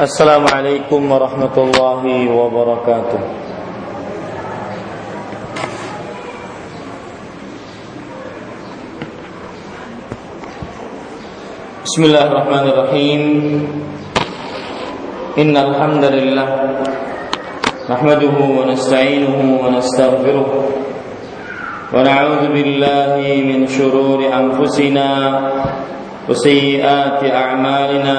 السلام عليكم ورحمة الله وبركاته. بسم الله الرحمن الرحيم. إن الحمد لله نحمده ونستعينه ونستغفره ونعوذ بالله من شرور أنفسنا وسيئات أعمالنا.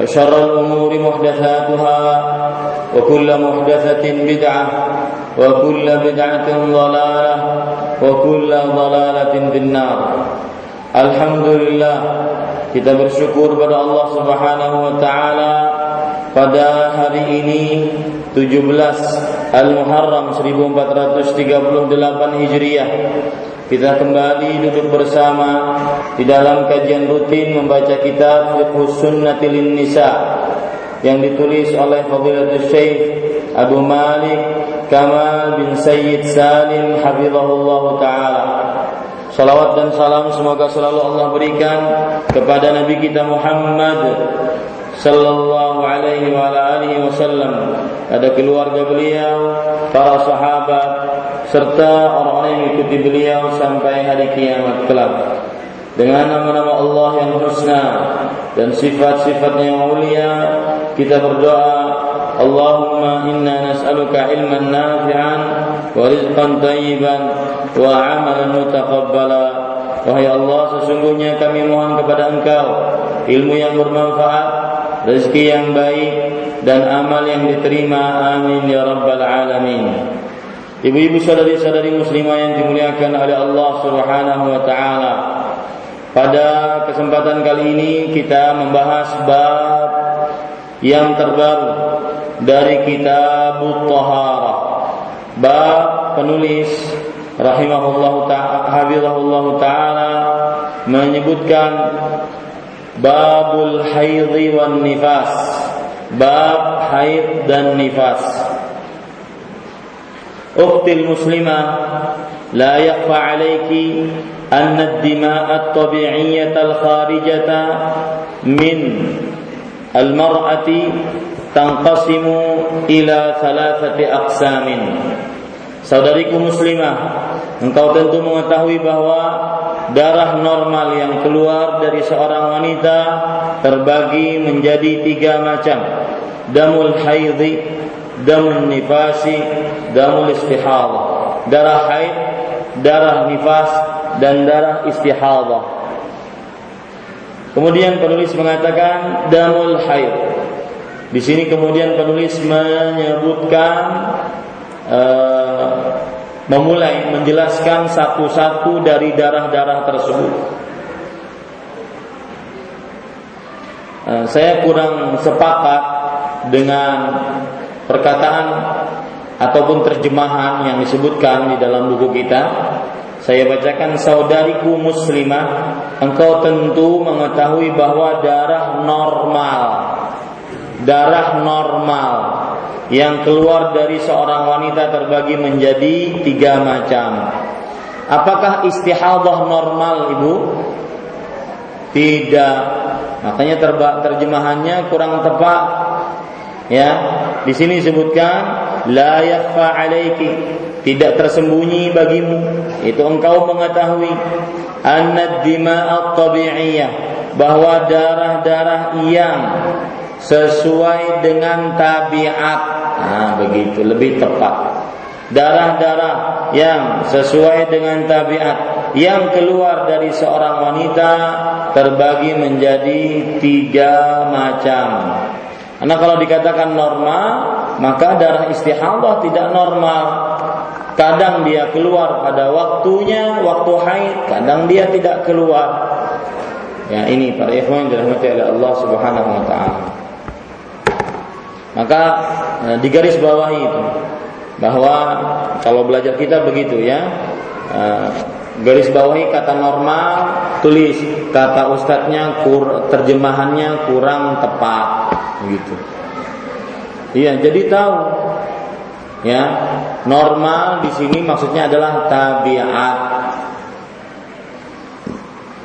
وشر الامور محدثاتها وكل محدثه بدعه وكل بدعه ضلاله وكل ضلاله في النار Alhamdulillah kita bersyukur pada Allah Subhanahu wa taala pada hari ini 17 Al-Muharram 1438 Hijriah kita kembali duduk bersama di dalam kajian rutin membaca kitab Fiqh Sunnatil Nisa yang ditulis oleh Fadilatul Syekh Abu Malik Kamal bin Sayyid Salim hafizahullah taala. Salawat dan salam semoga selalu Allah berikan kepada Nabi kita Muhammad sallallahu alaihi wa alihi wasallam. Ada keluarga beliau, para sahabat serta orang-orang yang mengikuti beliau sampai hari kiamat kelak. Dengan nama-nama Allah yang husna dan sifat-sifatnya yang mulia kita berdoa Allahumma inna nas'aluka ilman nafi'an wa rizqan tayyiban wa amalan mutaqabbala. Wahai Allah sesungguhnya kami mohon kepada Engkau ilmu yang bermanfaat rezeki yang baik dan amal yang diterima. Amin ya rabbal alamin Ibu-ibu saudari-saudari muslimah yang dimuliakan oleh Allah Subhanahu wa taala. Pada kesempatan kali ini kita membahas bab yang terbaru dari kitab Taharah. Bab penulis rahimahullahu taala hafizahullahu taala menyebutkan babul haidhi wan nifas. Bab haid dan nifas Ukhtil muslimah la yakhfa alayki أن الدماء الطبيعية الخارجة من المرأة تنقسم إلى ثلاثة أقسام Saudariku muslimah, engkau tentu mengetahui bahwa darah normal yang keluar dari seorang wanita terbagi menjadi tiga macam. Damul haidhi, damul nifasi, damul istihadah. Darah haid, darah nifas, dan darah istihadah. Kemudian penulis mengatakan damul haid. Di sini kemudian penulis menyebutkan uh, memulai menjelaskan satu-satu dari darah-darah tersebut. Uh, saya kurang sepakat dengan perkataan ataupun terjemahan yang disebutkan di dalam buku kita. Saya bacakan saudariku muslimah, engkau tentu mengetahui bahwa darah normal, darah normal yang keluar dari seorang wanita terbagi menjadi tiga macam. Apakah istihadah normal, Ibu? Tidak. Makanya terjemahannya kurang tepat. Ya, di sini disebutkan la yakhfa alaiki. Tidak tersembunyi bagimu. Itu engkau mengetahui. Anna dima'at tabi'iyah. Bahwa darah-darah yang sesuai dengan tabiat. Nah begitu. Lebih tepat. Darah-darah yang sesuai dengan tabiat. Yang keluar dari seorang wanita terbagi menjadi tiga macam. Karena kalau dikatakan normal, maka darah istihadah tidak normal. Kadang dia keluar pada waktunya, waktu haid, kadang dia tidak keluar. Ya, ini para ikhwan dirahmati oleh Allah Subhanahu wa taala. Maka eh, di garis bawah itu bahwa kalau belajar kita begitu ya uh, garis bawahi kata normal tulis. Kata ustadznya kur, terjemahannya kurang tepat. Gitu. Iya jadi tahu. Ya normal di sini maksudnya adalah tabiat.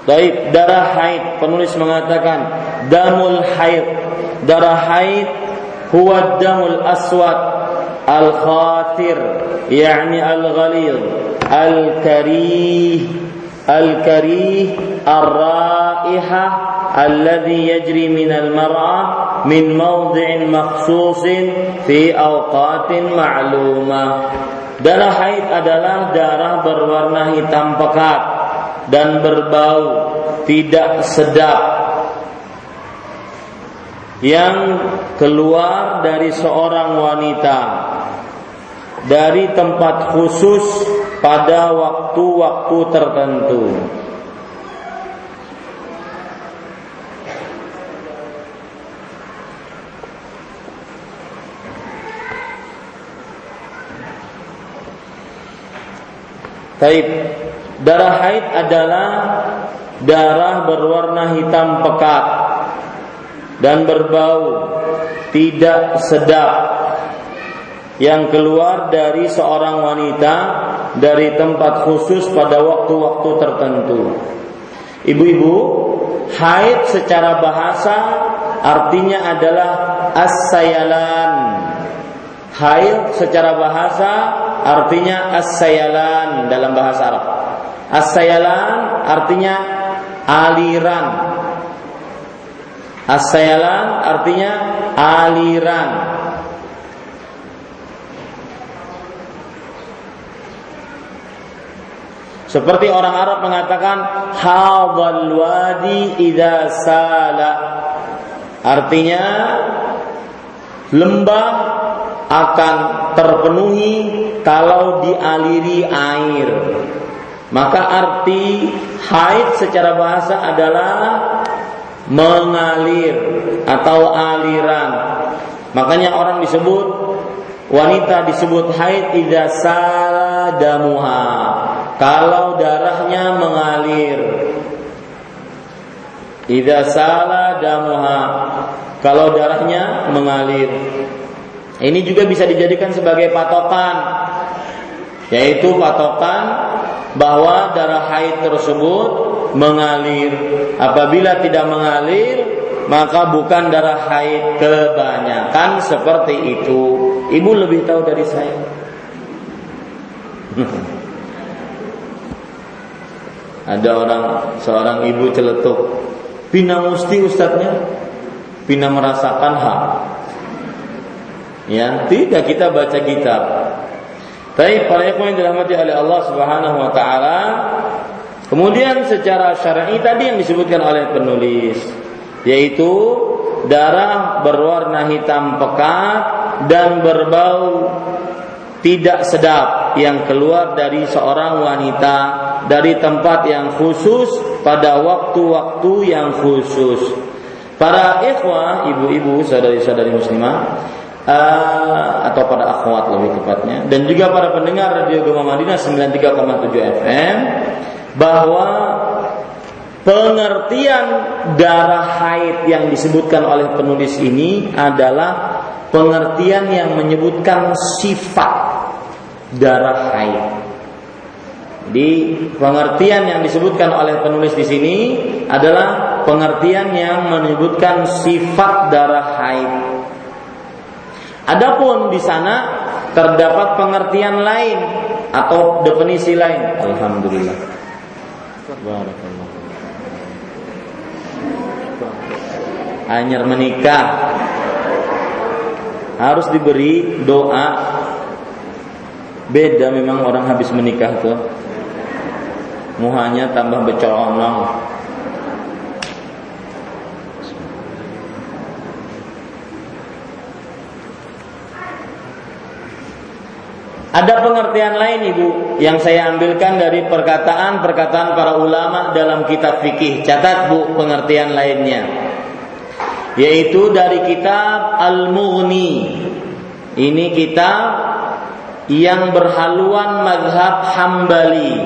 Baik darah haid. Penulis mengatakan damul haid. Darah haid huwa damul aswad al khatir yakni al ghalil al-karih al-karih ar-raiha المرأة yajri موضع مخصوص في min mawdi'in makhsusin fi awqatin ma'luma. Darah haid adalah darah berwarna hitam pekat dan berbau tidak sedap. Yang keluar dari seorang wanita. Dari tempat khusus pada waktu-waktu tertentu. Taib. Darah haid adalah darah berwarna hitam pekat dan berbau, tidak sedap yang keluar dari seorang wanita dari tempat khusus pada waktu-waktu tertentu. Ibu-ibu, haid secara bahasa artinya adalah as-sayalan. Haid secara bahasa artinya as-sayalan dalam bahasa Arab. As-sayalan artinya aliran. As-sayalan artinya aliran. Seperti orang Arab mengatakan hadzal wadi idza sala. Artinya lembah akan terpenuhi kalau dialiri air. Maka arti haid secara bahasa adalah mengalir atau aliran. Makanya orang disebut wanita disebut haid idza sala damuha kalau darahnya mengalir. Idza sala damuha kalau darahnya mengalir. Ini juga bisa dijadikan sebagai patokan. Yaitu patokan bahwa darah haid tersebut mengalir. Apabila tidak mengalir maka bukan darah haid kebanyakan seperti itu. Ibu lebih tahu dari saya Ada orang seorang ibu celetuk, pina musti ustadznya, pina merasakan hak. Ya, tidak kita baca kitab. Tapi para ikhwan yang dirahmati oleh Allah Subhanahu wa taala, kemudian secara syar'i tadi yang disebutkan oleh penulis yaitu darah berwarna hitam pekat dan berbau tidak sedap yang keluar dari seorang wanita dari tempat yang khusus pada waktu-waktu yang khusus. Para ikhwah, ibu-ibu, saudari-saudari muslimah uh, atau pada akhwat lebih tepatnya dan juga para pendengar Radio Gema Madinah 93,7 FM bahwa pengertian darah haid yang disebutkan oleh penulis ini adalah pengertian yang menyebutkan sifat darah haid. Di pengertian yang disebutkan oleh penulis di sini adalah pengertian yang menyebutkan sifat darah haid. Adapun di sana terdapat pengertian lain atau definisi lain. Alhamdulillah. Hanya menikah harus diberi doa beda memang orang habis menikah tuh muhanya tambah becolong Ada pengertian lain Ibu yang saya ambilkan dari perkataan-perkataan para ulama dalam kitab fikih. Catat Bu pengertian lainnya. Yaitu dari kitab Al-Mughni. Ini kitab yang berhaluan mazhab Hambali.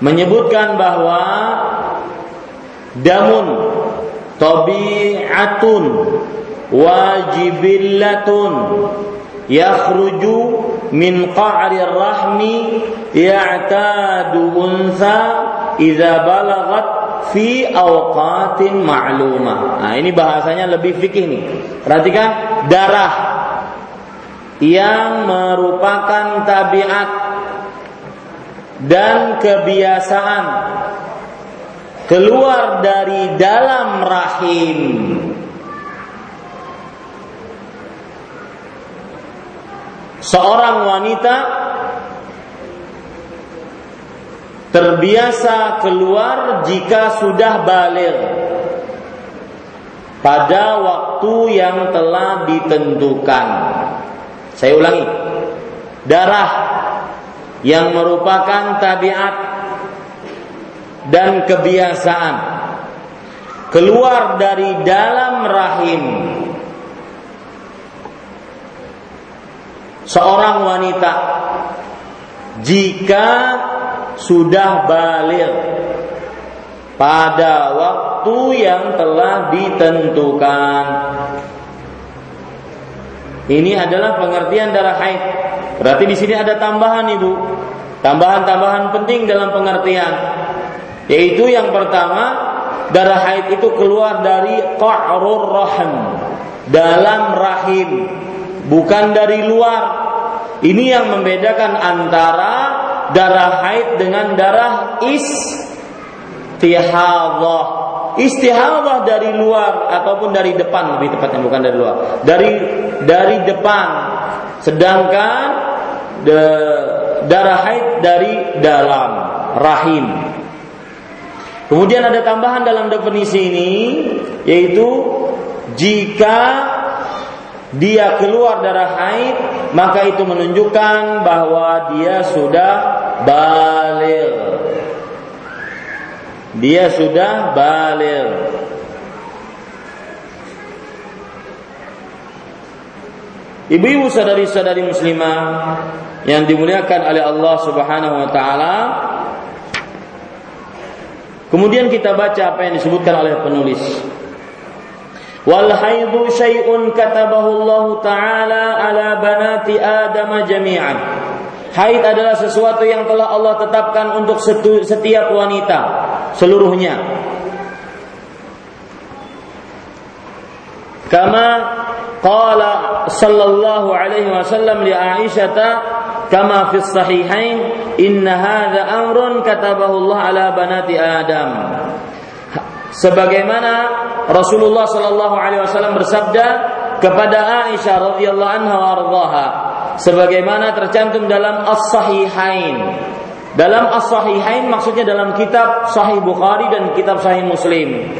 Menyebutkan bahwa damun tabi'atun wajibillatun yakhruju min qa'ri rahmi ya'tadu unsa idza balagat fi awqatin ma'lumah. Nah, ini bahasanya lebih fikih nih. Perhatikan darah yang merupakan tabiat dan kebiasaan keluar dari dalam rahim seorang wanita terbiasa keluar jika sudah balik pada waktu yang telah ditentukan. Saya ulangi. Darah yang merupakan tabiat dan kebiasaan keluar dari dalam rahim seorang wanita jika sudah balik pada waktu yang telah ditentukan. Ini adalah pengertian darah haid. Berarti di sini ada tambahan Ibu. Tambahan-tambahan penting dalam pengertian. Yaitu yang pertama, darah haid itu keluar dari qa'rur rahim, dalam rahim bukan dari luar. Ini yang membedakan antara darah haid dengan darah istihadah. Istihadah dari luar ataupun dari depan lebih tepatnya bukan dari luar. Dari dari depan. Sedangkan de, darah haid dari dalam rahim. Kemudian ada tambahan dalam definisi ini yaitu jika dia keluar darah haid, maka itu menunjukkan bahwa dia sudah balik. Dia sudah balik. Ibu-ibu sadari-sadari muslimah yang dimuliakan oleh Allah Subhanahu wa taala. Kemudian kita baca apa yang disebutkan oleh penulis. Wal haidu syai'un katabahu Allah taala ala banati Adam jami'an. Haid adalah sesuatu yang telah Allah tetapkan untuk setiap wanita seluruhnya. Kama qala sallallahu alaihi wasallam li Aisyah kama fi sahihain inna hadha amrun katabahu Allah ala banati Adam sebagaimana Rasulullah Shallallahu Alaihi Wasallam bersabda kepada Aisyah radhiyallahu anha warḍaha sebagaimana tercantum dalam As-Sahihain dalam As-Sahihain maksudnya dalam kitab Sahih Bukhari dan kitab Sahih Muslim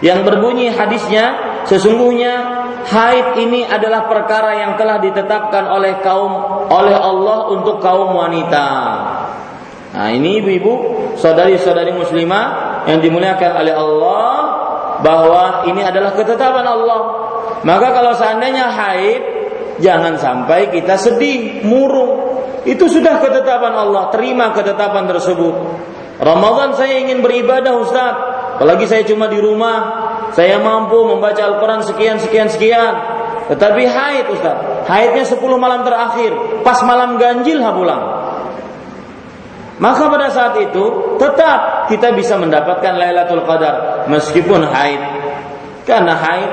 yang berbunyi hadisnya sesungguhnya haid ini adalah perkara yang telah ditetapkan oleh kaum oleh Allah untuk kaum wanita. Nah, ini ibu-ibu, saudari-saudari muslimah yang dimuliakan oleh Allah bahwa ini adalah ketetapan Allah. Maka kalau seandainya haid, jangan sampai kita sedih, murung. Itu sudah ketetapan Allah, terima ketetapan tersebut. Ramadan saya ingin beribadah Ustaz, apalagi saya cuma di rumah, saya mampu membaca Al-Quran sekian, sekian, sekian. Tetapi haid Ustaz, haidnya 10 malam terakhir, pas malam ganjil ha pulang. Maka pada saat itu tetap kita bisa mendapatkan Lailatul Qadar meskipun haid. Karena haid,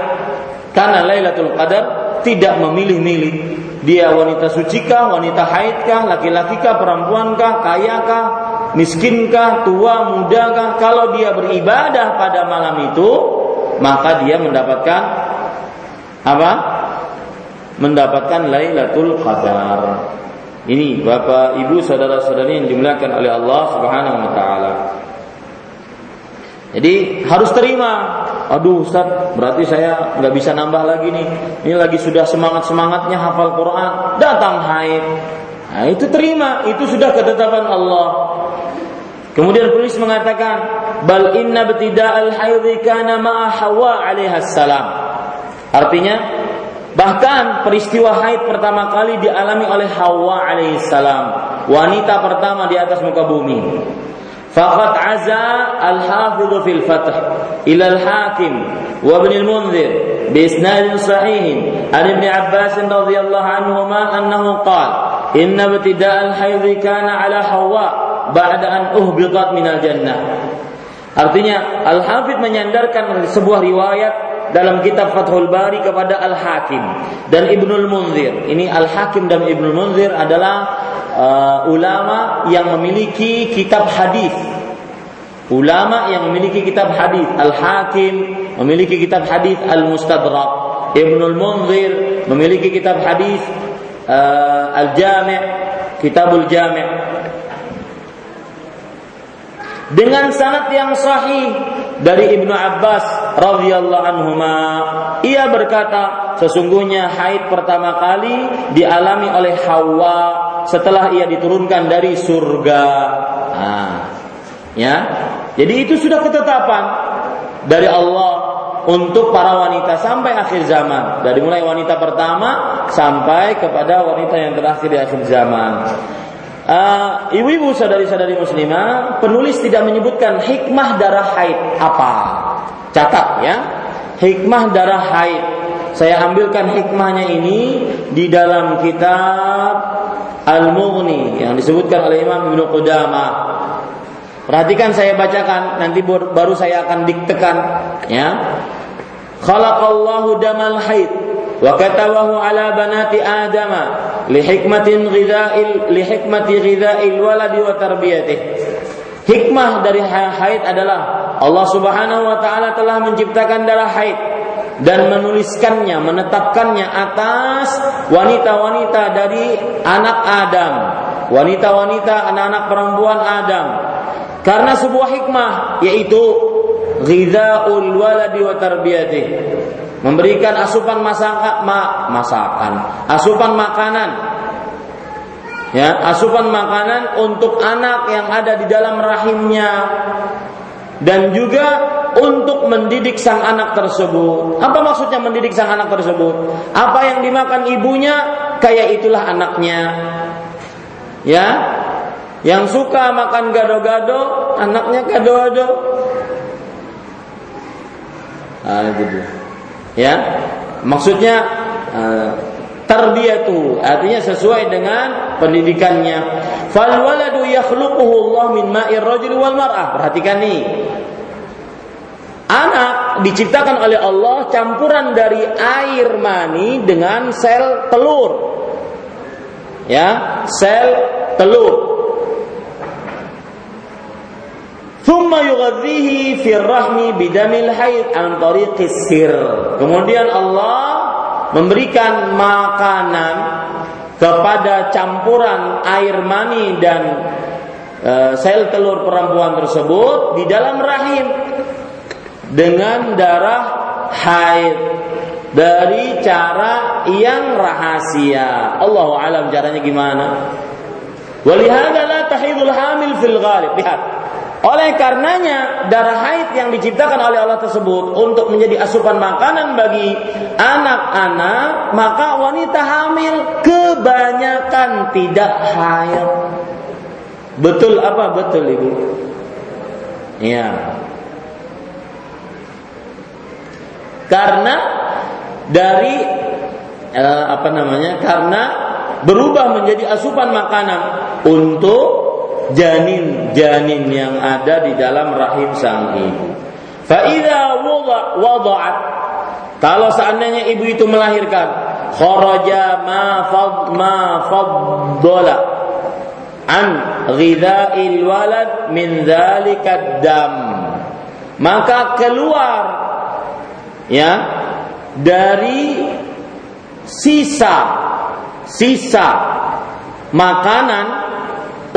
karena Lailatul Qadar tidak memilih-milih. Dia wanita sucikah, wanita haidkah, laki-lakikah, perempuankah, kayakah, miskinkah, tua, mudakah. Kalau dia beribadah pada malam itu, maka dia mendapatkan apa? Mendapatkan Lailatul Qadar. Ini Bapak, Ibu, saudara-saudari yang dimuliakan oleh Allah Subhanahu wa taala. Jadi harus terima. Aduh Ustaz, berarti saya nggak bisa nambah lagi nih. Ini lagi sudah semangat-semangatnya hafal Quran, datang haid. Nah, itu terima, itu sudah ketetapan Allah. Kemudian penulis mengatakan, bal inna al haidhi kana ma'a Hawa alaihi salam. Artinya, Bahkan peristiwa haid pertama kali dialami oleh Hawa alaihissalam, wanita pertama di atas muka bumi. Fakat aza al-hafidh fil fath ila al-hakim wa ibn al-munzir bi isnad sahih an ibn Abbas radhiyallahu anhuma annahu qal inna ibtida' al-haidh kana ala Hawa ba'da an uhbidat min al-jannah Artinya Al-Hafidh menyandarkan sebuah riwayat dalam kitab Fathul Bari kepada Al-Hakim dan Ibnul Munzir. Ini Al-Hakim dan Ibnul Munzir adalah uh, ulama yang memiliki kitab hadis. Ulama yang memiliki kitab hadis, Al-Hakim memiliki kitab hadis Al-Mustadrak, Ibnul Munzir memiliki kitab hadis uh, Al-Jami' Kitabul Jami' dengan sanad yang sahih dari Ibnu Abbas radhiyallahu anhuma ia berkata sesungguhnya haid pertama kali dialami oleh Hawa setelah ia diturunkan dari surga. Nah, ya. Jadi itu sudah ketetapan dari Allah untuk para wanita sampai akhir zaman. Dari mulai wanita pertama sampai kepada wanita yang terakhir di akhir zaman. Uh, ibu-ibu sadari-sadari muslimah, penulis tidak menyebutkan hikmah darah haid apa. Catat ya. Hikmah darah haid. Saya ambilkan hikmahnya ini di dalam kitab Al-Mughni yang disebutkan oleh Imam Ibnu Qudamah. Perhatikan saya bacakan nanti baru saya akan diktekan ya. Khalaqallahu damal haid wa katawahu ala banati Adam li hikmatin ghidha'il li hikmati ghidha'il waladi wa tarbiyatih. Hikmah dari haid adalah Allah Subhanahu wa taala telah menciptakan darah haid dan menuliskannya, menetapkannya atas wanita-wanita dari anak Adam, wanita-wanita anak-anak perempuan Adam. Karena sebuah hikmah yaitu ghizaul waladi wa tarbiyatih. Memberikan asupan masakan, ma, masakan, asupan makanan ya asupan makanan untuk anak yang ada di dalam rahimnya dan juga untuk mendidik sang anak tersebut. Apa maksudnya mendidik sang anak tersebut? Apa yang dimakan ibunya, kayak itulah anaknya. Ya, yang suka makan gado-gado, anaknya gado-gado. Nah, itu. Ya, maksudnya uh, tarbiyatu artinya sesuai dengan pendidikannya. Fal waladu yakhluquhu Allah min ma'ir rajul wal mar'ah. Perhatikan nih anak diciptakan oleh Allah campuran dari air mani dengan sel telur. Ya sel telur. Thumma yughadhihi fi rahmi bidamil haid an tariqis sir. Kemudian Allah memberikan makanan kepada campuran air mani dan e, sel telur perempuan tersebut di dalam rahim dengan darah haid dari cara yang rahasia. Allah alam caranya gimana? Walihada la tahidul hamil fil ghalib. Lihat, oleh karenanya darah haid yang diciptakan oleh Allah tersebut untuk menjadi asupan makanan bagi anak-anak, maka wanita hamil kebanyakan tidak haid. Betul apa betul Ibu? Iya. Karena dari eh, apa namanya? Karena berubah menjadi asupan makanan untuk janin-janin yang ada di dalam rahim sang ibu. Fa'idha wada'at kalau seandainya ibu itu melahirkan kharaja ma fad ma faddala an ghidha'il walad min dzalika dam maka keluar ya dari sisa sisa makanan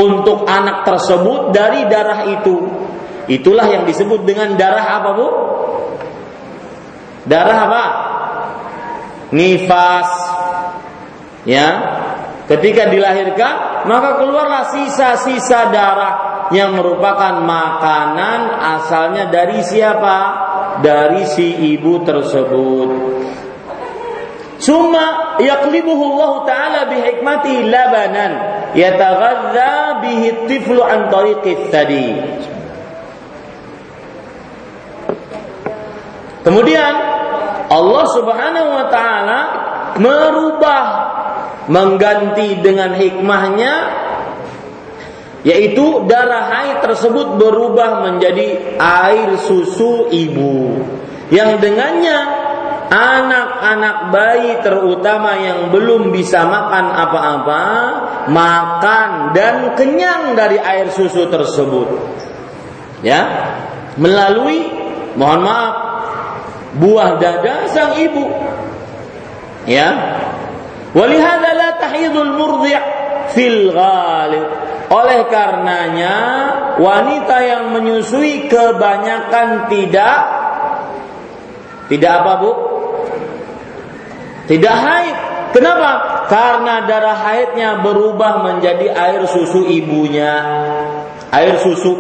untuk anak tersebut dari darah itu. Itulah yang disebut dengan darah apa, Bu? Darah apa? Nifas. Ya. Ketika dilahirkan, maka keluarlah sisa-sisa darah yang merupakan makanan asalnya dari siapa? Dari si ibu tersebut. Summa yaqlibuhu Allah Ta'ala bihikmati labanan yataghadza bihi tiflu an tariqit tadi. Kemudian Allah Subhanahu wa taala merubah mengganti dengan hikmahnya yaitu darah haid tersebut berubah menjadi air susu ibu yang dengannya anak-anak bayi terutama yang belum bisa makan apa-apa makan dan kenyang dari air susu tersebut. Ya. Melalui mohon maaf buah dada sang ibu. Ya. Walihada la tahidul murdi' fil ghalib. Oleh karenanya wanita yang menyusui kebanyakan tidak tidak apa bu tidak haid. Kenapa? Karena darah haidnya berubah menjadi air susu ibunya. Air susu.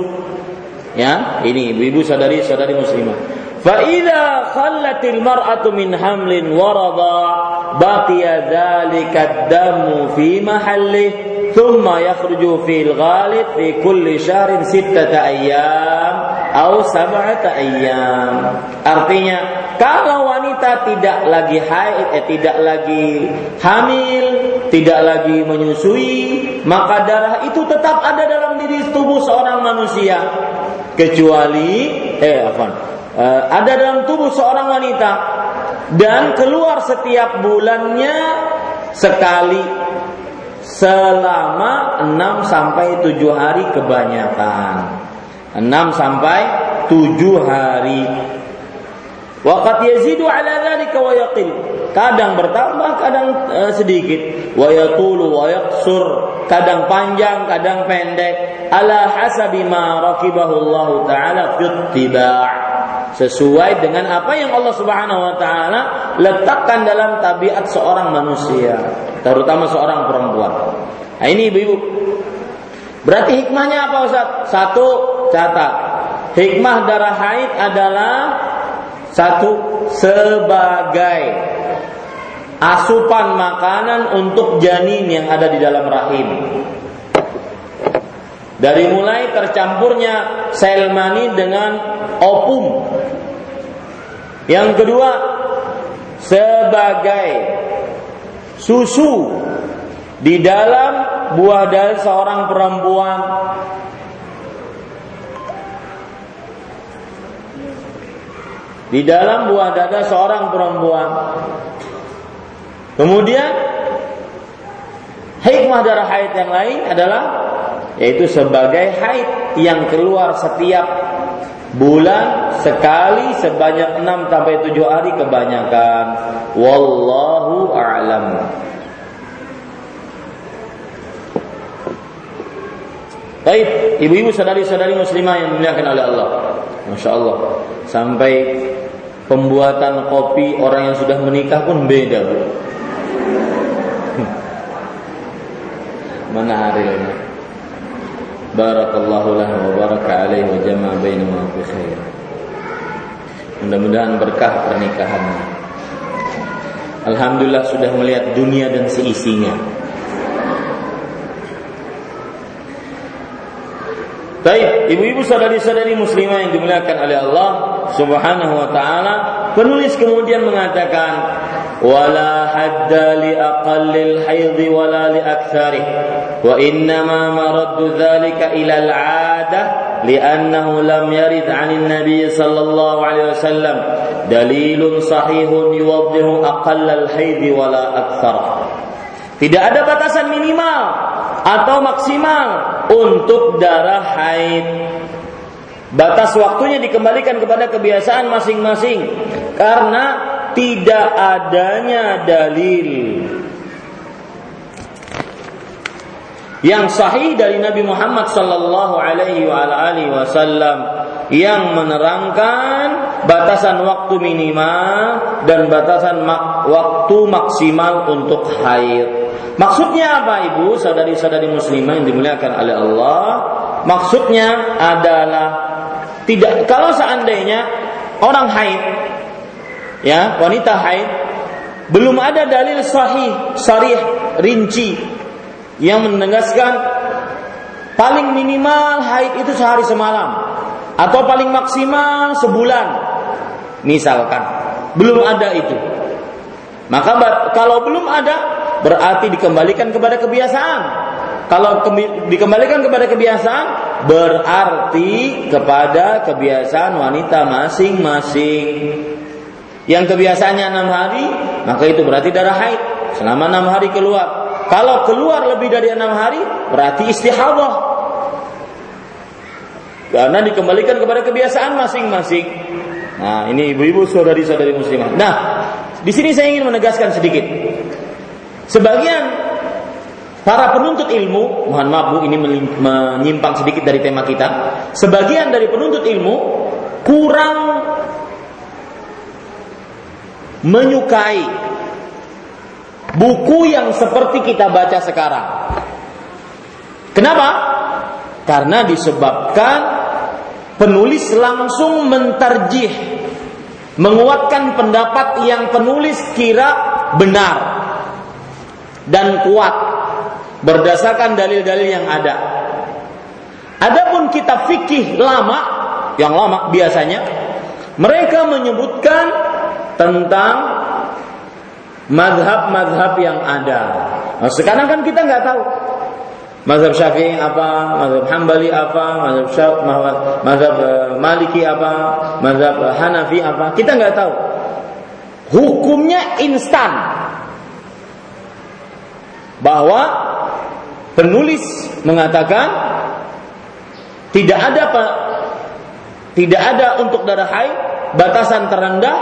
Ya, ini ibu-ibu sadari-sadari muslimah. Fa'idha khallatil mar'atu min hamlin warada baqiya dhalika damu fi mahallih thumma yakhruju fil ghalib fi kulli syahrin sittata ayyam atau sab'ata ayyam. Artinya kalau wanita tidak lagi haid, eh, tidak lagi hamil, tidak lagi menyusui, maka darah itu tetap ada dalam diri tubuh seorang manusia. Kecuali, eh apa? Eh, ada dalam tubuh seorang wanita dan keluar setiap bulannya sekali selama 6 sampai 7 hari kebanyakan. 6 sampai 7 hari Waqat yazidu ala dzalika wa yaqil. Kadang bertambah, kadang uh, sedikit. Wa yatulu wa yaqsur. Kadang panjang, kadang pendek. Ala hasabi ma rakibahu Allah taala fi Sesuai dengan apa yang Allah Subhanahu wa taala letakkan dalam tabiat seorang manusia, terutama seorang perempuan. Nah, ini Ibu-ibu. Berarti hikmahnya apa Ustaz? Satu, catat. Hikmah darah haid adalah satu sebagai asupan makanan untuk janin yang ada di dalam rahim. Dari mulai tercampurnya sel mani dengan opum. Yang kedua, sebagai susu di dalam buah dari seorang perempuan di dalam buah dada seorang perempuan. Kemudian hikmah darah haid yang lain adalah yaitu sebagai haid yang keluar setiap bulan sekali sebanyak 6 sampai 7 hari kebanyakan. Wallahu a'lam. Baik, ibu-ibu sadari-sadari muslimah yang dimuliakan oleh Allah. Masya Allah. Sampai pembuatan kopi orang yang sudah menikah pun beda. Hari ini? Barakallahu lahu wa baraka alaihi wa jama'a fi khair. Mudah-mudahan berkah pernikahannya. Alhamdulillah sudah melihat dunia dan seisinya. Baik, ibu-ibu saudari-saudari muslimah yang dimuliakan oleh Allah Subhanahu wa taala, penulis kemudian mengatakan wala hadda li aqallil haidhi wala li aktsarih wa innama maraddu dhalika ila al-'adah li'annahu lam yarid 'anil Nabi sallallahu alaihi wasallam dalilun sahihun yuwaddihu aqallal haidhi wala aktsarah tidak ada batasan minimal atau maksimal untuk darah haid. Batas waktunya dikembalikan kepada kebiasaan masing-masing karena tidak adanya dalil yang sahih dari Nabi Muhammad sallallahu alaihi wasallam yang menerangkan batasan waktu minimal dan batasan waktu maksimal untuk haid. Maksudnya apa Ibu, saudari-saudari muslimah yang dimuliakan oleh Allah? Maksudnya adalah tidak kalau seandainya orang haid ya wanita haid belum ada dalil sahih sarih rinci yang menegaskan paling minimal haid itu sehari semalam atau paling maksimal sebulan misalkan belum ada itu maka kalau belum ada berarti dikembalikan kepada kebiasaan kalau dikembalikan kepada kebiasaan berarti kepada kebiasaan wanita masing-masing yang kebiasaannya enam hari, maka itu berarti darah haid selama enam hari keluar. Kalau keluar lebih dari enam hari, berarti istihadah. Karena dikembalikan kepada kebiasaan masing-masing. Nah, ini ibu-ibu saudari-saudari muslimah. Nah, di sini saya ingin menegaskan sedikit. Sebagian para penuntut ilmu, mohon maaf Bu, ini menyimpang sedikit dari tema kita. Sebagian dari penuntut ilmu kurang menyukai buku yang seperti kita baca sekarang. Kenapa? Karena disebabkan penulis langsung mentarjih, menguatkan pendapat yang penulis kira benar dan kuat berdasarkan dalil-dalil yang ada. Adapun kitab fikih lama, yang lama biasanya, mereka menyebutkan tentang madhab-madhab yang ada. Nah, sekarang kan kita nggak tahu Mazhab Syafi'i apa, mazhab Hambali apa, mazhab Syafi'i, mazhab eh, Maliki apa, mazhab Hanafi apa, kita nggak tahu. Hukumnya instan. Bahwa penulis mengatakan tidak ada tidak ada untuk darah haid batasan terendah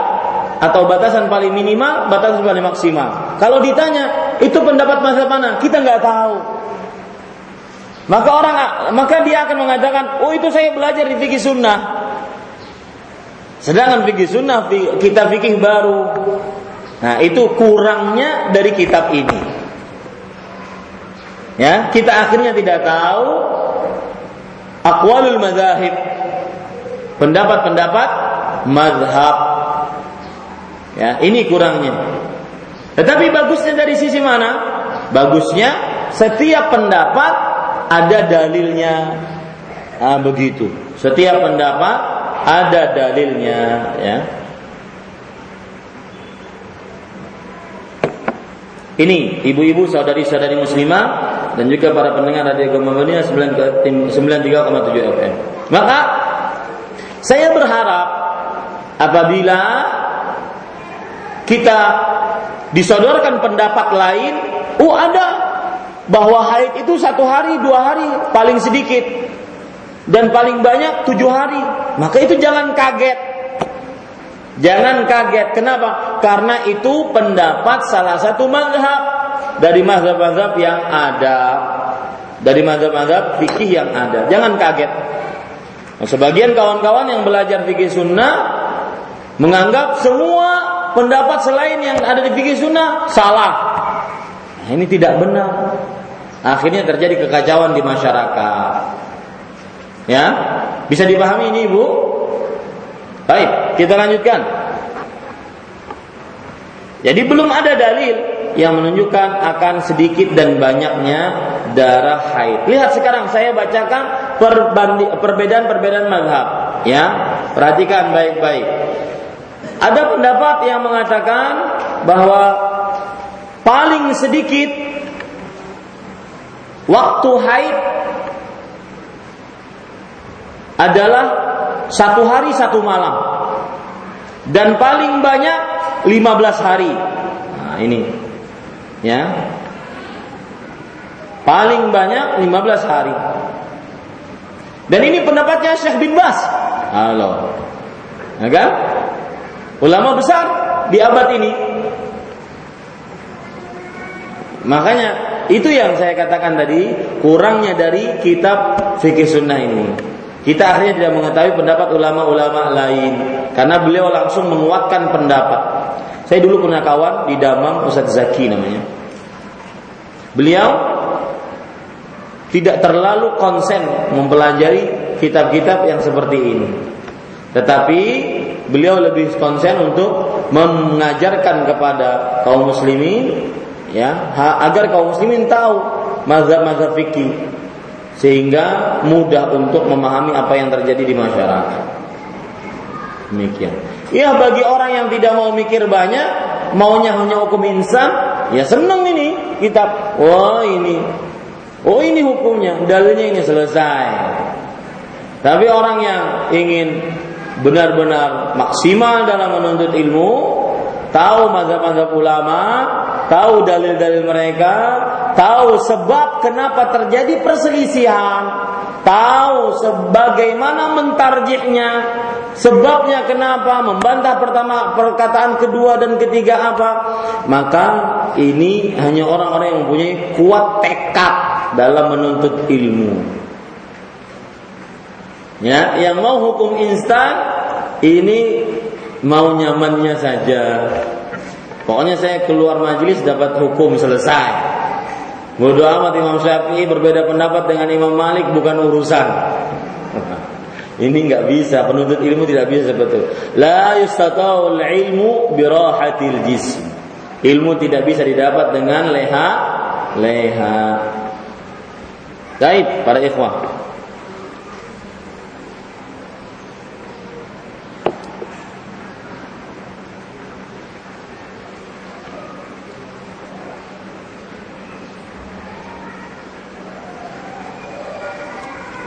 atau batasan paling minimal, batasan paling maksimal. Kalau ditanya, itu pendapat mazhab mana? Kita nggak tahu. Maka orang maka dia akan mengatakan, "Oh, itu saya belajar di fikih sunnah." Sedangkan fikih sunnah kita fikih baru. Nah, itu kurangnya dari kitab ini. Ya, kita akhirnya tidak tahu aqwalul madzahib. Pendapat-pendapat mazhab Ya, ini kurangnya. Tetapi bagusnya dari sisi mana? Bagusnya setiap pendapat ada dalilnya. Nah, begitu. Setiap pendapat ada dalilnya, ya. Ini ibu-ibu saudari-saudari muslimah dan juga para pendengar radio Gema 93,7 FM. Maka saya berharap apabila kita disodorkan pendapat lain, oh ada bahwa haid itu satu hari, dua hari paling sedikit dan paling banyak tujuh hari, maka itu jangan kaget. Jangan kaget. Kenapa? Karena itu pendapat salah satu mazhab dari mazhab-mazhab yang ada. Dari mazhab-mazhab fikih yang ada. Jangan kaget. Sebagian kawan-kawan yang belajar fikih sunnah menganggap semua pendapat selain yang ada di fikih sunnah salah. Nah, ini tidak benar. Akhirnya terjadi kekacauan di masyarakat. Ya, bisa dipahami ini ibu? Baik, kita lanjutkan. Jadi belum ada dalil yang menunjukkan akan sedikit dan banyaknya darah haid. Lihat sekarang saya bacakan perbedaan-perbedaan mazhab. Ya, perhatikan baik-baik. Ada pendapat yang mengatakan bahwa paling sedikit waktu haid adalah satu hari satu malam dan paling banyak 15 hari. Nah, ini ya. Paling banyak 15 hari. Dan ini pendapatnya Syekh bin Bas. Halo. Ya kan? Ulama besar di abad ini. Makanya itu yang saya katakan tadi kurangnya dari kitab fikih sunnah ini. Kita akhirnya tidak mengetahui pendapat ulama-ulama lain karena beliau langsung menguatkan pendapat. Saya dulu pernah kawan di Damam Ustaz Zaki namanya. Beliau tidak terlalu konsen mempelajari kitab-kitab yang seperti ini. Tetapi beliau lebih konsen untuk mengajarkan kepada kaum muslimin ya agar kaum muslimin tahu mazhab-mazhab fikih sehingga mudah untuk memahami apa yang terjadi di masyarakat. Demikian. Ya bagi orang yang tidak mau mikir banyak, maunya hanya hukum insan, ya senang ini kitab. Wah ini, oh ini hukumnya, dalilnya ini selesai. Tapi orang yang ingin benar-benar maksimal dalam menuntut ilmu, tahu mazhab-mazhab ulama, tahu dalil-dalil mereka, tahu sebab kenapa terjadi perselisihan, tahu sebagaimana mentarjihnya, sebabnya kenapa, membantah pertama perkataan kedua dan ketiga apa, maka ini hanya orang-orang yang mempunyai kuat tekad dalam menuntut ilmu. Ya, yang mau hukum instan ini mau nyamannya saja. Pokoknya saya keluar majelis dapat hukum selesai. Bodoh amat Imam Syafi'i berbeda pendapat dengan Imam Malik bukan urusan. Ini nggak bisa, penuntut ilmu tidak bisa seperti itu. La ilmu birahatil jism. Ilmu tidak bisa didapat dengan leha leha. Baik, para ikhwah.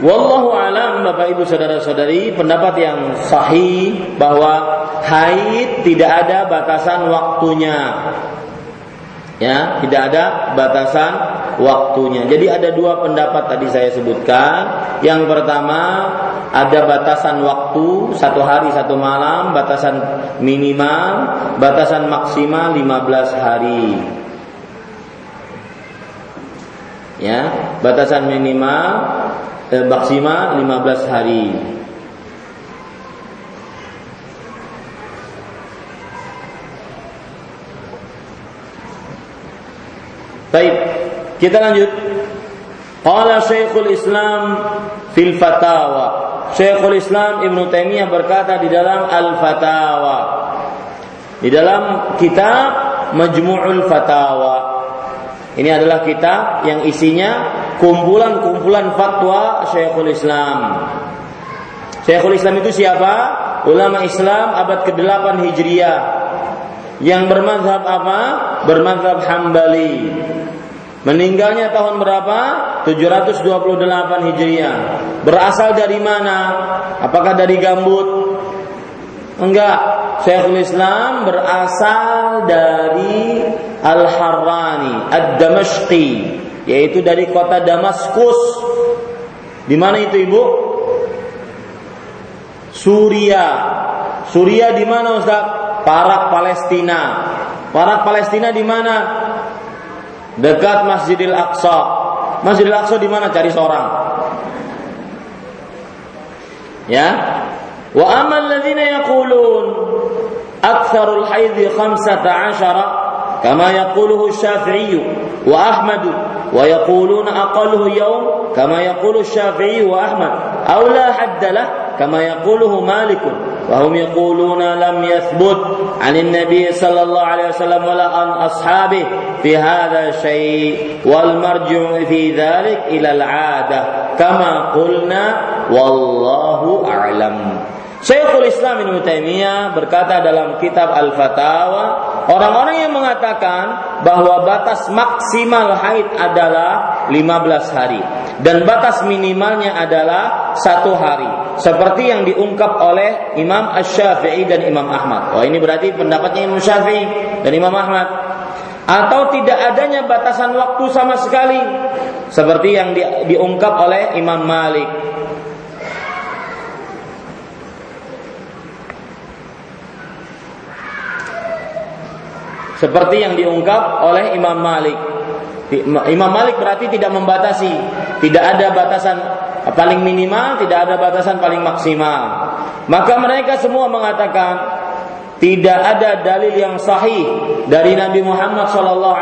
Wallahu alam Bapak Ibu saudara-saudari pendapat yang sahih bahwa haid tidak ada batasan waktunya. Ya, tidak ada batasan waktunya. Jadi ada dua pendapat tadi saya sebutkan. Yang pertama ada batasan waktu satu hari satu malam, batasan minimal, batasan maksimal 15 hari. Ya, batasan minimal eh, maksimal 15 hari. Baik, kita lanjut. Qala Syekhul Islam fil Fatawa. Syekhul Islam Ibn Taimiyah berkata di dalam Al-Fatawa. Di dalam kitab Majmu'ul Fatawa. Ini adalah kitab yang isinya kumpulan-kumpulan fatwa Syekhul Islam. Syekhul Islam itu siapa? Ulama Islam abad ke-8 Hijriah. Yang bermazhab apa? Bermazhab Hambali. Meninggalnya tahun berapa? 728 Hijriah. Berasal dari mana? Apakah dari Gambut? Enggak. Syekhul Islam berasal dari Al-Harrani, Ad-Damashqi yaitu dari kota Damaskus. Di mana itu Ibu? Suria. Suria di mana Ustaz? Parak Palestina. Parak Palestina di mana? Dekat Masjidil Aqsa. Masjidil Aqsa di mana? Cari seorang. Ya. Wa amal ladzina yaqulun aktsarul haidhi 15 kama yaquluhu Syafi'i wa Ahmad ويقولون أقله يوم كما يقول الشافعي وأحمد أو لا حد له كما يقوله مالك وهم يقولون لم يثبت عن النبي صلى الله عليه وسلم ولا عن أصحابه في هذا شيء والمرجع في ذلك إلى العادة كما قلنا والله أعلم Syekhul Islam Ibnu Taimiyah berkata dalam kitab Al-Fatawa, Orang-orang yang mengatakan bahwa batas maksimal haid adalah 15 hari dan batas minimalnya adalah satu hari. Seperti yang diungkap oleh Imam Ash-Syafi'i dan Imam Ahmad. Oh ini berarti pendapatnya Imam Syafi'i dan Imam Ahmad. Atau tidak adanya batasan waktu sama sekali. Seperti yang di, diungkap oleh Imam Malik seperti yang diungkap oleh Imam Malik. Imam Malik berarti tidak membatasi, tidak ada batasan paling minimal, tidak ada batasan paling maksimal. Maka mereka semua mengatakan tidak ada dalil yang sahih dari Nabi Muhammad SAW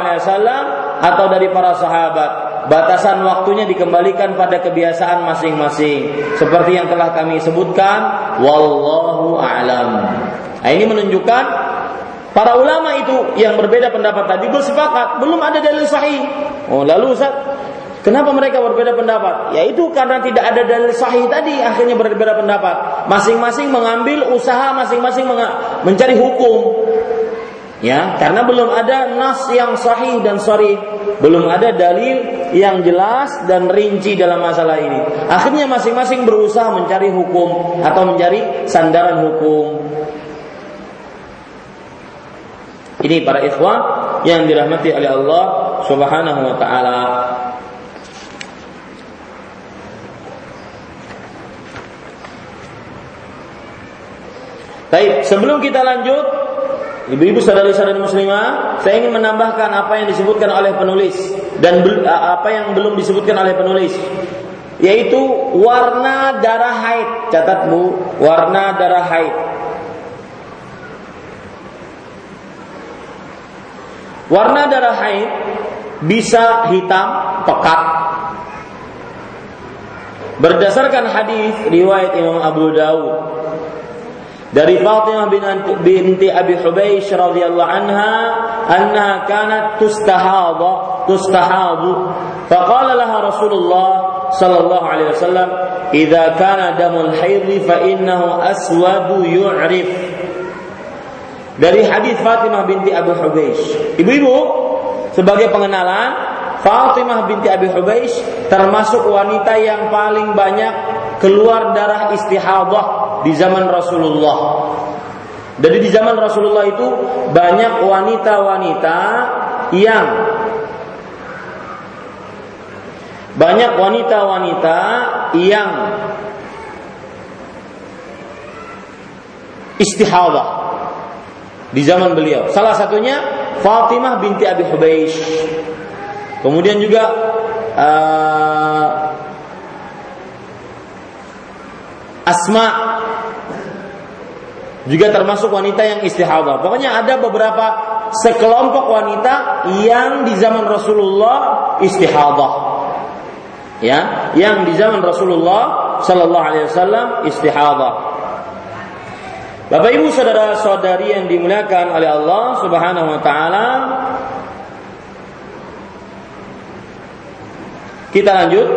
atau dari para sahabat. Batasan waktunya dikembalikan pada kebiasaan masing-masing. Seperti yang telah kami sebutkan, wallahu a'lam. Nah, ini menunjukkan Para ulama itu yang berbeda pendapat tadi bersepakat belum ada dalil sahih. Oh, lalu Ustaz, kenapa mereka berbeda pendapat? Yaitu karena tidak ada dalil sahih tadi akhirnya berbeda pendapat. Masing-masing mengambil usaha masing-masing mencari hukum. Ya, karena belum ada nas yang sahih dan sorry, belum ada dalil yang jelas dan rinci dalam masalah ini. Akhirnya masing-masing berusaha mencari hukum atau mencari sandaran hukum. Ini para ikhwan yang dirahmati oleh Allah Subhanahu wa taala. Baik, sebelum kita lanjut, ibu-ibu saudari-saudari muslimah, saya ingin menambahkan apa yang disebutkan oleh penulis dan apa yang belum disebutkan oleh penulis yaitu warna darah haid. Catat Bu, warna darah haid. Warna darah haid bisa hitam, pekat. Berdasarkan hadis riwayat Imam Abu Dawud dari Fatimah binti Abi Hubeish radhiyallahu anha annaha kanat tustahadha tustahadu faqala laha Rasulullah sallallahu alaihi wasallam idza kana damul haid fa innahu aswadu yu'rif dari hadis Fatimah binti Abu Hubeish. Ibu-ibu, sebagai pengenalan, Fatimah binti Abi Hubeish termasuk wanita yang paling banyak keluar darah istihadah di zaman Rasulullah. Jadi di zaman Rasulullah itu banyak wanita-wanita yang banyak wanita-wanita yang istihadah di zaman beliau. Salah satunya Fatimah binti Abi Hubeish. Kemudian juga uh, Asma juga termasuk wanita yang istihadah. Pokoknya ada beberapa sekelompok wanita yang di zaman Rasulullah istihadah. Ya, yang di zaman Rasulullah sallallahu alaihi wasallam istihadah. Bapak Ibu saudara-saudari yang dimuliakan oleh Allah Subhanahu wa taala. Kita lanjut.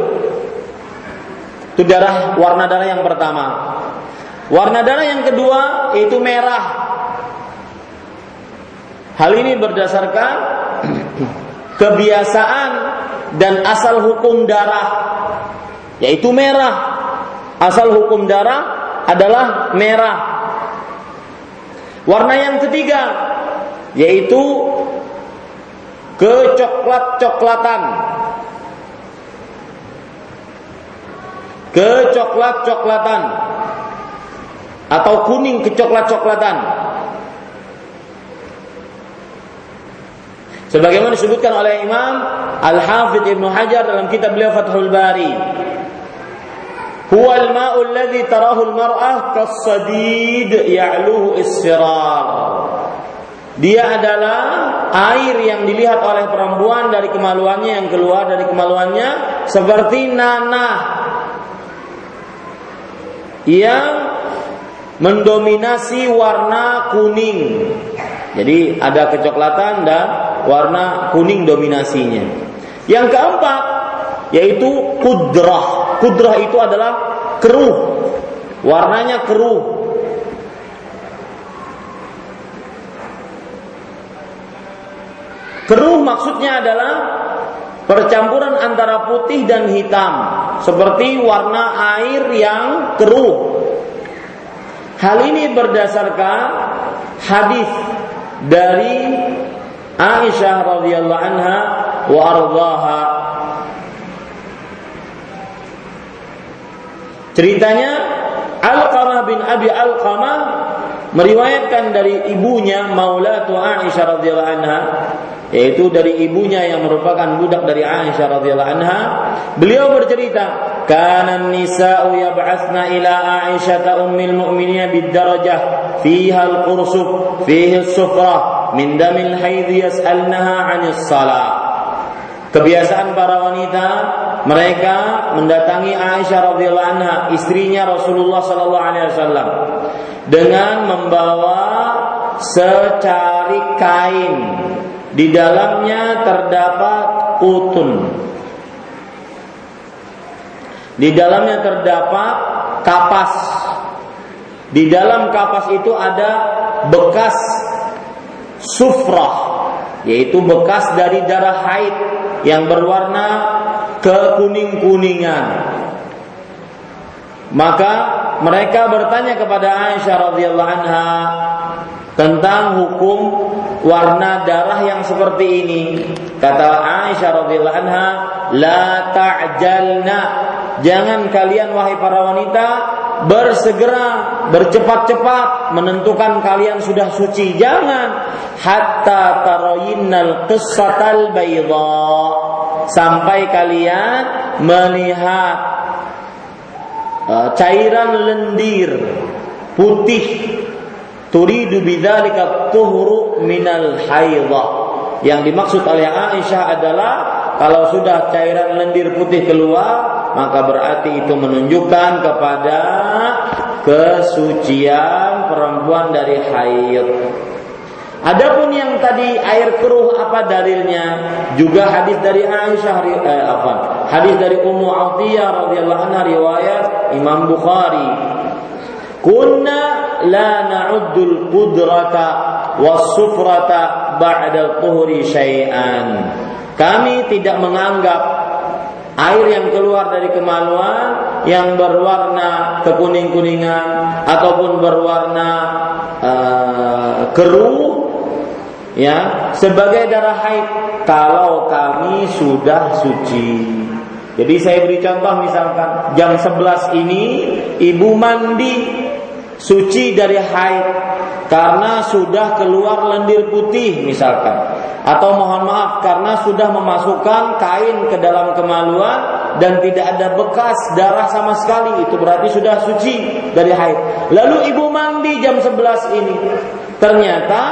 Itu darah warna darah yang pertama. Warna darah yang kedua itu merah. Hal ini berdasarkan kebiasaan dan asal hukum darah yaitu merah. Asal hukum darah adalah merah. Warna yang ketiga yaitu kecoklat-coklatan. Kecoklat-coklatan atau kuning kecoklat-coklatan. Sebagaimana disebutkan oleh Imam Al-Hafidh Ibnu Hajar dalam kitab beliau Fathul Bari huwa al-ma'u alladhi al-mar'ah kas-sadid. Dia adalah air yang dilihat oleh perempuan dari kemaluannya yang keluar dari kemaluannya seperti nanah yang mendominasi warna kuning. Jadi ada kecoklatan dan warna kuning dominasinya. Yang keempat yaitu kudrah Kudrah itu adalah keruh. Warnanya keruh. Keruh maksudnya adalah percampuran antara putih dan hitam, seperti warna air yang keruh. Hal ini berdasarkan hadis dari Aisyah radhiyallahu anha wa. Ceritanya Al-Qamah bin Abi Al-Qamah meriwayatkan dari ibunya Maulatu Aisyah radhiyallahu anha yaitu dari ibunya yang merupakan budak dari Aisyah radhiyallahu anha. Beliau bercerita kana nisa'u yab'atsna ila Aisyah ummil mu'minin bid darajah fiha al-qursuf fihi as-sufra min damil haid yas'alnaha 'anis salat Kebiasaan para wanita mereka mendatangi Aisyah radhiyallahu anha, istrinya Rasulullah sallallahu alaihi wasallam dengan membawa secari kain di dalamnya terdapat utun. Di dalamnya terdapat kapas. Di dalam kapas itu ada bekas sufrah, yaitu bekas dari darah haid yang berwarna kekuning-kuningan. Maka mereka bertanya kepada Aisyah radhiyallahu anha tentang hukum warna darah yang seperti ini. Kata Aisyah radhiyallahu anha, "La ta'jalna." Jangan kalian wahai para wanita bersegera, bercepat-cepat menentukan kalian sudah suci. Jangan hatta taroyinnal qissatal bayda sampai kalian melihat uh, cairan lendir putih turidu bidzalika tuhuru minal haidha. Yang dimaksud oleh Aisyah adalah kalau sudah cairan lendir putih keluar, maka berarti itu menunjukkan kepada kesucian perempuan dari haid. Adapun yang tadi air keruh apa dalilnya? Juga hadis dari Aisyah eh, apa? Hadis dari Ummu Atiyah radhiyallahu anha riwayat Imam Bukhari. Kunna la na'uddul qudrata was-sufrata ba'da tuhuri syai'an. Kami tidak menganggap air yang keluar dari kemaluan yang berwarna kekuning-kuningan ataupun berwarna uh, keruh ya sebagai darah haid kalau kami sudah suci. Jadi saya beri contoh misalkan jam 11 ini ibu mandi suci dari haid karena sudah keluar lendir putih misalkan atau mohon maaf karena sudah memasukkan kain ke dalam kemaluan dan tidak ada bekas darah sama sekali. Itu berarti sudah suci dari haid. Lalu ibu mandi jam 11 ini. Ternyata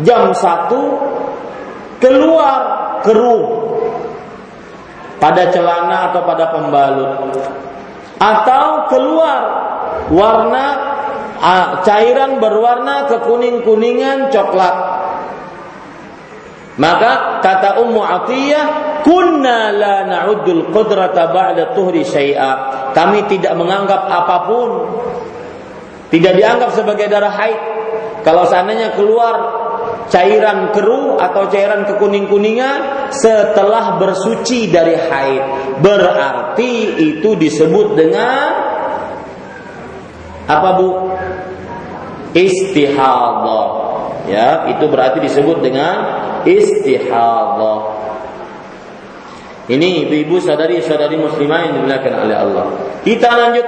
jam 1 keluar keruh pada celana atau pada pembalut. Atau keluar warna cairan berwarna kekuning-kuningan coklat. Maka kata Ummu Atiyah, "Kunna la na'uddul qudrata ba'da tuhri syai'a." Kami tidak menganggap apa pun tidak dianggap sebagai darah haid. Kalau seandainya keluar cairan keruh atau cairan kekuning-kuningan setelah bersuci dari haid, berarti itu disebut dengan apa bu? Istihadah. Ya, itu berarti disebut dengan istihadah. Ini ibu-ibu sadari-sadari muslimah yang dimuliakan oleh Allah. Kita lanjut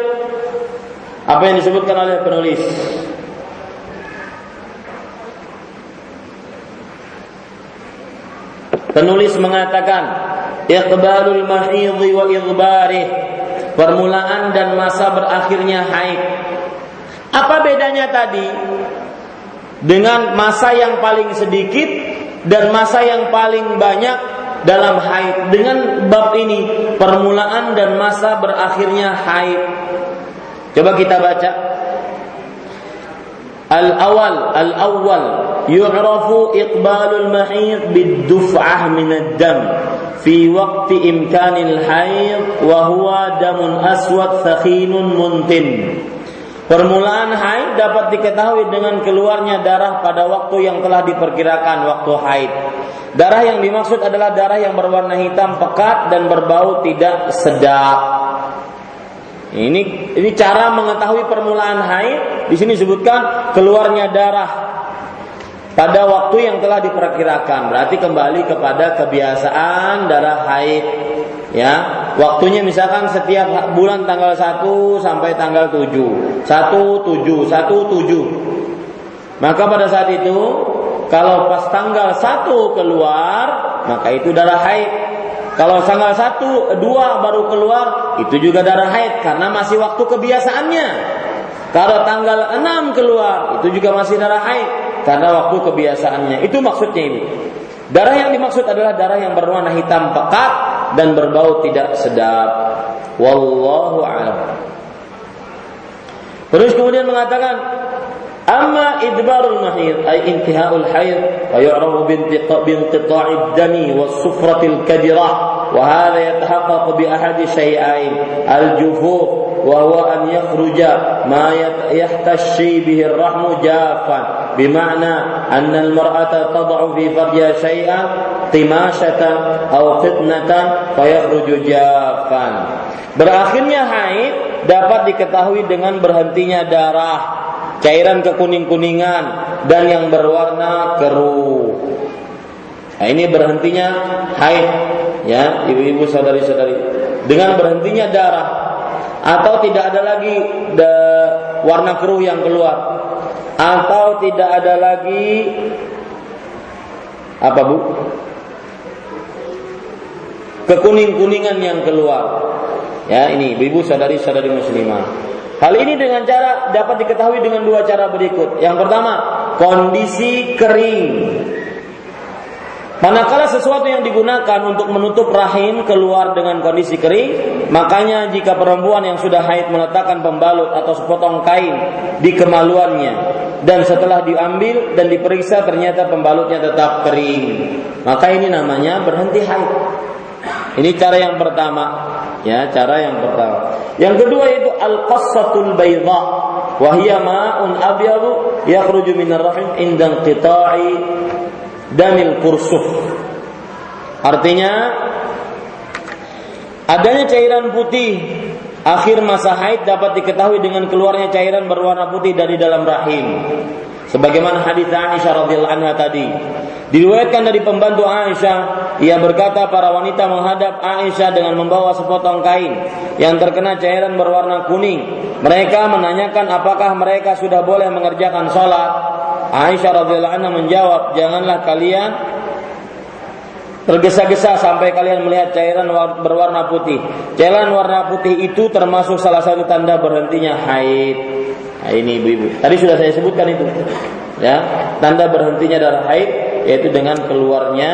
apa yang disebutkan oleh penulis. Penulis mengatakan, "Iqbalul mahidhi wa idbarih." Permulaan dan masa berakhirnya haid apa bedanya tadi dengan masa yang paling sedikit dan masa yang paling banyak dalam haid dengan bab ini permulaan dan masa berakhirnya haid. Coba kita baca. Al-awal al-awwal yu'rafu iqbalul mahid bid-duf'ah min ad-dam fi waqti imkanil haid wa huwa damun aswad thakhinun muntin. Permulaan haid dapat diketahui dengan keluarnya darah pada waktu yang telah diperkirakan waktu haid. Darah yang dimaksud adalah darah yang berwarna hitam pekat dan berbau tidak sedap. Ini ini cara mengetahui permulaan haid. Di sini disebutkan keluarnya darah pada waktu yang telah diperkirakan. Berarti kembali kepada kebiasaan darah haid. Ya, waktunya misalkan setiap bulan tanggal 1 sampai tanggal 7. 1 7 1 7. Maka pada saat itu kalau pas tanggal 1 keluar, maka itu darah haid. Kalau tanggal 1, 2 baru keluar, itu juga darah haid karena masih waktu kebiasaannya. Kalau tanggal 6 keluar, itu juga masih darah haid karena waktu kebiasaannya. Itu maksudnya ini. Darah yang dimaksud adalah darah yang berwarna hitam pekat dan berbau tidak sedap. Wallahu a'lam. Terus kemudian mengatakan أما إدبار المحيض أي انتهاء الحيض فيعرف بانقطاع الدم والصفرة الكدرة وهذا يتحقق بأحد شيئين الجفوف وهو أن يخرج ما يحتشي به الرحم جافا بمعنى أن المرأة تضع في فرجها شيئا قماشة أو فتنة فيخرج جافا Berakhirnya haid dapat diketahui dengan berhentinya darah cairan kekuning-kuningan dan yang berwarna keruh. Nah, ini berhentinya haid ya, ibu-ibu saudari-saudari. Dengan berhentinya darah atau tidak ada lagi da, warna keruh yang keluar atau tidak ada lagi apa Bu? Kekuning-kuningan yang keluar. Ya, ini ibu-ibu saudari-saudari muslimah. Hal ini dengan cara dapat diketahui dengan dua cara berikut. Yang pertama, kondisi kering. Manakala sesuatu yang digunakan untuk menutup rahim keluar dengan kondisi kering, makanya jika perempuan yang sudah haid meletakkan pembalut atau sepotong kain di kemaluannya dan setelah diambil dan diperiksa ternyata pembalutnya tetap kering, maka ini namanya berhenti haid. Ini cara yang pertama, ya, cara yang pertama. Yang kedua itu al-qassatul bayda, wa hiya ma'un abyadu yakhruju minar rahim inda damil kursuf. Artinya adanya cairan putih akhir masa haid dapat diketahui dengan keluarnya cairan berwarna putih dari dalam rahim. Sebagaimana hadis Aisyah radhiyallahu anha tadi. Diriwayatkan dari pembantu Aisyah, ia berkata para wanita menghadap Aisyah dengan membawa sepotong kain yang terkena cairan berwarna kuning. Mereka menanyakan apakah mereka sudah boleh mengerjakan sholat. Aisyah radhiyallahu anha menjawab, janganlah kalian tergesa-gesa sampai kalian melihat cairan berwarna putih. Cairan warna putih itu termasuk salah satu tanda berhentinya haid. Nah, ini ibu-ibu. Tadi sudah saya sebutkan itu. Ya, tanda berhentinya darah haid yaitu dengan keluarnya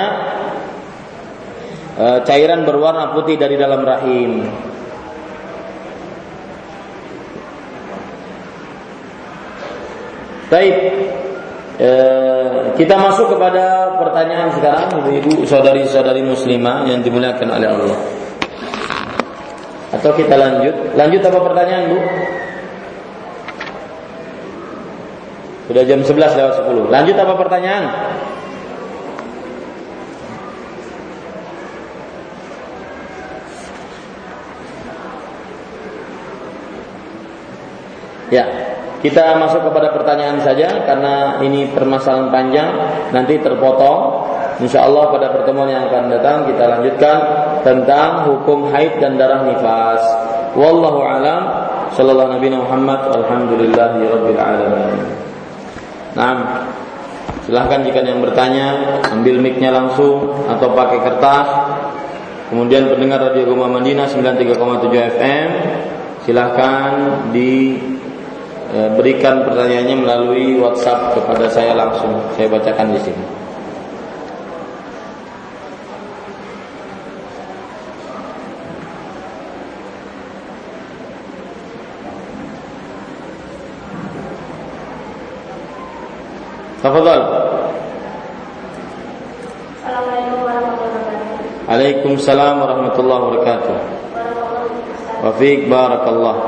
e, cairan berwarna putih dari dalam rahim. Baik. E, kita masuk kepada pertanyaan sekarang ibu-ibu saudari-saudari muslimah yang dimuliakan oleh Allah. Atau kita lanjut? Lanjut apa pertanyaan, Bu? Sudah jam 11 lewat 10. Lanjut apa pertanyaan? Ya, kita masuk kepada pertanyaan saja karena ini permasalahan panjang, nanti terpotong. Insya Allah pada pertemuan yang akan datang kita lanjutkan tentang hukum haid dan darah nifas. Wallahu alam. Sallallahu Nabi Muhammad. Alhamdulillahi Rabbil alamin. Nah, silahkan jika yang bertanya ambil micnya langsung atau pakai kertas. Kemudian pendengar Radio Goma Madinah 93,7 FM silahkan diberikan e, pertanyaannya melalui WhatsApp kepada saya langsung. Saya bacakan di sini. Tafadhal. Assalamualaikum warahmatullahi wabarakatuh. Waalaikumsalam warahmatullahi wabarakatuh. Wa fiik barakallah.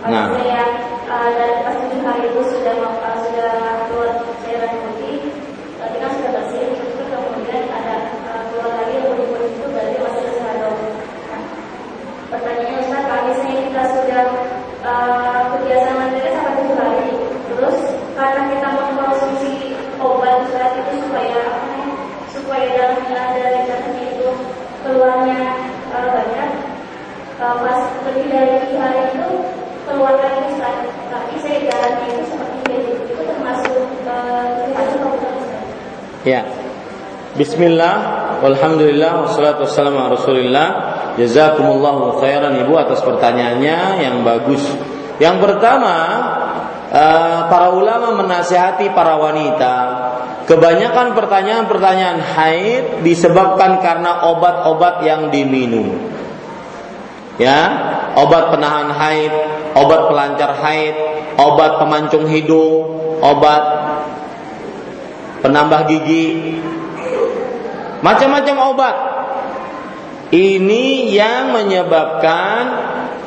Pas nah. saya uh, dari pas tujuh hari itu sudah uh, sudah keluar cairan putih, tapi kan sudah bersih. Itu kemudian ada uh, keluar lagi kuning-kuning itu dari masih shadow. Nah, pertanyaannya Ustaz, kali ini kita sudah uh, kebiasaan mandiri sampai tujuh hari, terus karena kita mengkonsumsi obat surat itu supaya supaya dalamnya dari jantungnya itu keluarnya uh, banyak, uh, pas lebih dari tujuh hari itu Ustaz. Tapi saya itu seperti itu, itu termasuk Ustaz? Ya. Bismillah, walhamdulillah, wassalatu wassalamu ala rasulillah Jazakumullahu khairan ibu atas pertanyaannya yang bagus Yang pertama, eh, para ulama menasihati para wanita Kebanyakan pertanyaan-pertanyaan haid disebabkan karena obat-obat yang diminum Ya, obat penahan haid, obat pelancar haid, obat pemancung hidung, obat penambah gigi, Macam-macam obat. Ini yang menyebabkan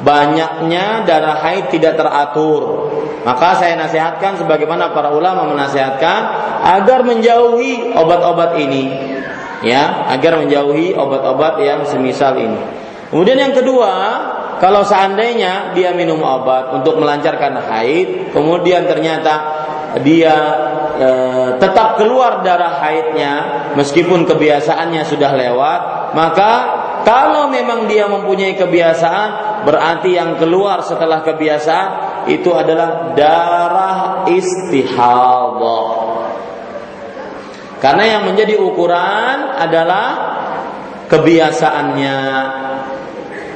banyaknya darah haid tidak teratur. Maka saya nasihatkan sebagaimana para ulama menasihatkan agar menjauhi obat-obat ini. Ya, agar menjauhi obat-obat yang semisal ini. Kemudian yang kedua, kalau seandainya dia minum obat untuk melancarkan haid, kemudian ternyata dia e, tetap keluar darah haidnya meskipun kebiasaannya sudah lewat, maka kalau memang dia mempunyai kebiasaan berarti yang keluar setelah kebiasaan itu adalah darah istihadah. Karena yang menjadi ukuran adalah kebiasaannya.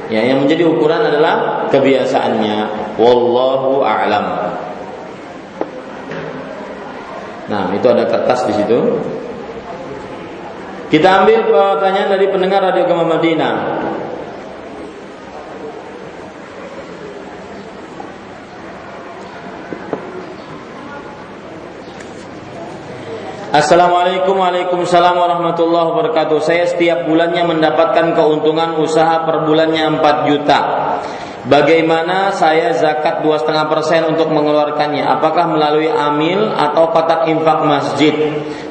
Ya, yang menjadi ukuran adalah kebiasaannya. Wallahu a'lam. Nah, itu ada kertas di situ. Kita ambil pertanyaan dari pendengar Radio Gema Madinah. Assalamualaikum Waalaikumsalam warahmatullahi wabarakatuh Saya setiap bulannya mendapatkan keuntungan usaha per bulannya 4 juta Bagaimana saya zakat dua setengah persen untuk mengeluarkannya? Apakah melalui amil atau kotak infak masjid?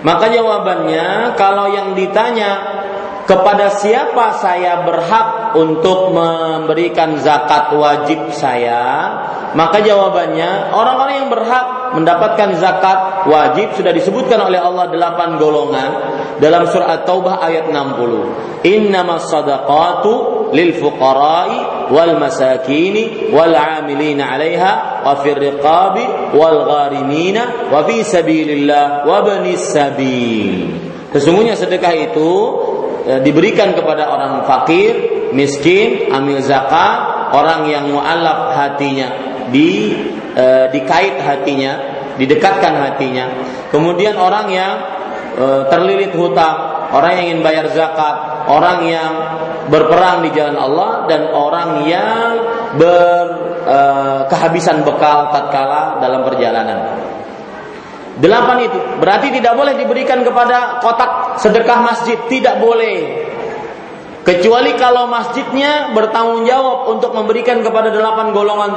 Maka jawabannya, kalau yang ditanya kepada siapa saya berhak untuk memberikan zakat wajib saya, maka jawabannya orang-orang yang berhak mendapatkan zakat wajib sudah disebutkan oleh Allah delapan golongan dalam surah At-Taubah ayat 60. Innamas sadaqatu lil fuqara'i wal masakini wal 'amilina 'alaiha wa fir riqabi wal gharimina wa fi sabilillah wa banis sabil. Sesungguhnya sedekah itu e, diberikan kepada orang fakir, miskin, amil zakat, orang yang mualaf hatinya di e, dikait hatinya, didekatkan hatinya. Kemudian orang yang e, terlilit hutang, orang yang ingin bayar zakat, orang yang berperang di jalan Allah dan orang yang ber e, kehabisan bekal tatkala dalam perjalanan. Delapan itu berarti tidak boleh diberikan kepada kotak sedekah masjid, tidak boleh. Kecuali kalau masjidnya bertanggung jawab untuk memberikan kepada delapan golongan